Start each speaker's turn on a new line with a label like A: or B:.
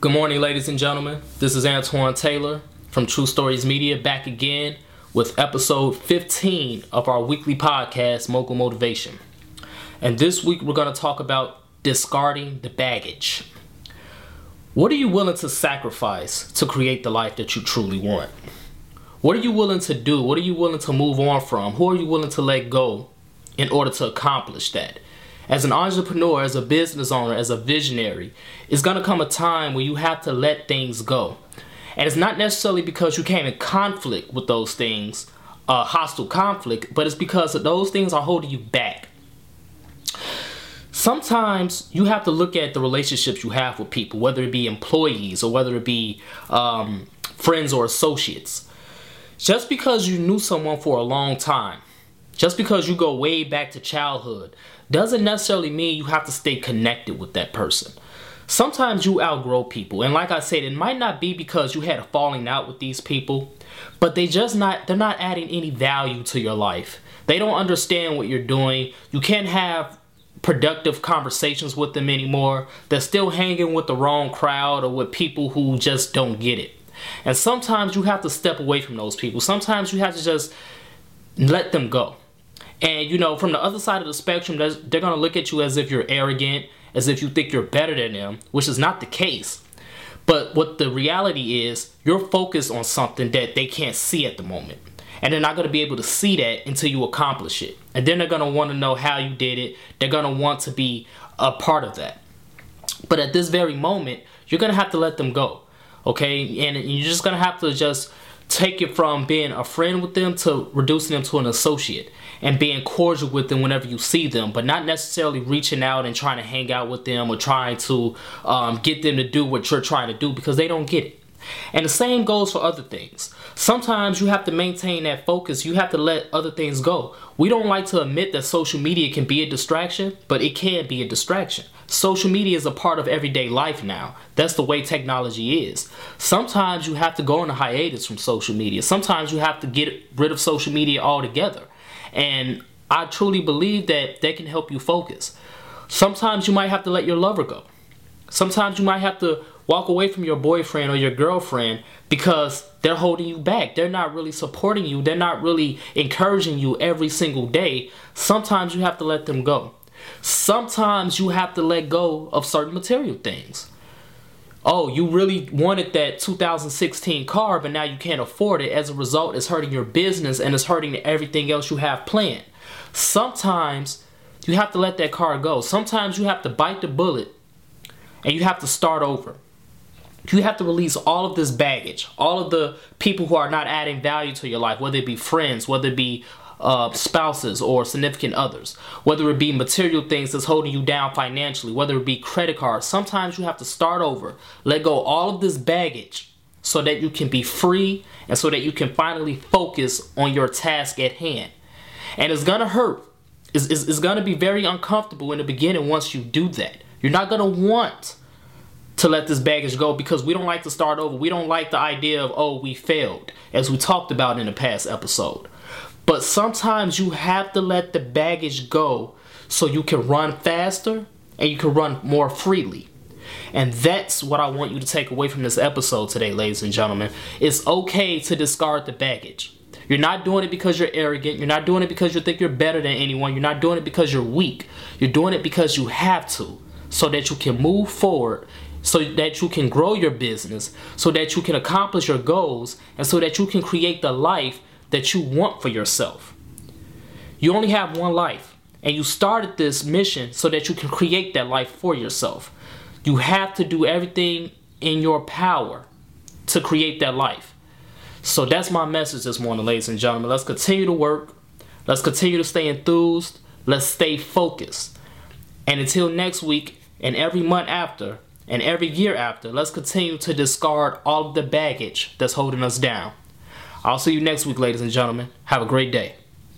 A: Good morning, ladies and gentlemen. This is Antoine Taylor from True Stories Media back again with episode 15 of our weekly podcast, Mogul Motivation. And this week we're going to talk about discarding the baggage. What are you willing to sacrifice to create the life that you truly want? What are you willing to do? What are you willing to move on from? Who are you willing to let go in order to accomplish that? As an entrepreneur, as a business owner, as a visionary, it's gonna come a time where you have to let things go. And it's not necessarily because you came in conflict with those things, uh, hostile conflict, but it's because those things are holding you back. Sometimes you have to look at the relationships you have with people, whether it be employees or whether it be um, friends or associates. Just because you knew someone for a long time, just because you go way back to childhood, doesn't necessarily mean you have to stay connected with that person. Sometimes you outgrow people, and like I said, it might not be because you had a falling out with these people, but they just not they're not adding any value to your life. They don't understand what you're doing. You can't have productive conversations with them anymore. They're still hanging with the wrong crowd or with people who just don't get it. And sometimes you have to step away from those people. Sometimes you have to just let them go. And you know, from the other side of the spectrum, they're to look at you as if you're arrogant, as if you think you're better than them, which is not the case. But what the reality is, you're focused on something that they can't see at the moment. And they're not to be able to see that until you accomplish it. And then they're want to know how you did it. They're to want to be a part of that. But at this very moment, you're to have to let them go. Okay? And you're just to have to just take it from being a friend with them to reducing them to an associate and being cordial with them whenever you see them, but not necessarily reaching out and trying to hang out with them or trying to um, get them to do what you're trying to do because they don't get it. And the same goes for other things. Sometimes you have to maintain that focus. You have to let other things go. We don't like to admit that social media can be a distraction, but it can be a distraction. Social media is a part of everyday life now. That's the way technology is. Sometimes you have to go on a hiatus from social media. Sometimes you have to get rid of social media altogether. And I truly believe that they can help you focus. Sometimes you might have to let your lover go. Sometimes you might have to walk away from your boyfriend or your girlfriend because they're holding you back. They're not really supporting you. They're not really encouraging you every single day. Sometimes you have to let them go. Sometimes you have to let go of certain material things. Oh, you really wanted that 2016 car, but now you can't afford it. As a result, it's hurting your business and it's hurting everything else you have planned. Sometimes you have to let that car go. Sometimes you have to bite the bullet and you have to start over. You have to release all of this baggage, all of the people who are not adding value to your life, whether it be friends, whether it be uh, spouses or significant others, whether it be material things that's holding you down financially, whether it be credit cards. Sometimes you have to start over, let go all of this baggage so that you can be free and so that you can finally focus on your task at hand. And it's gonna hurt. It's, it's, it's gonna be very uncomfortable in the beginning once you do that. You're not gonna want to let this baggage go because we don't like to start over. We don't like the idea of, oh, we failed, as we talked about in the past episode. But sometimes you have to let the baggage go so you can run faster and you can run more freely. And that's what I want you to take away from this episode today, ladies and gentlemen. It's okay to discard the baggage. You're not doing it because you're arrogant. You're not doing it because you think you're better than anyone. You're not doing it because you're weak. You're doing it because you have to so that you can move forward, so that you can grow your business, so that you can accomplish your goals, and so that you can create the life that you want for yourself. You only have one life, and you started this mission so that you can create that life for yourself. You have to do everything in your power to create that life. So that's my message this morning, ladies and gentlemen. Let's continue to work. Let's continue to stay enthused. Let's stay focused. And until next week and every month after and every year after, let's continue to discard all of the baggage that's holding us down. I'll see you next week, ladies and gentlemen. Have a great day.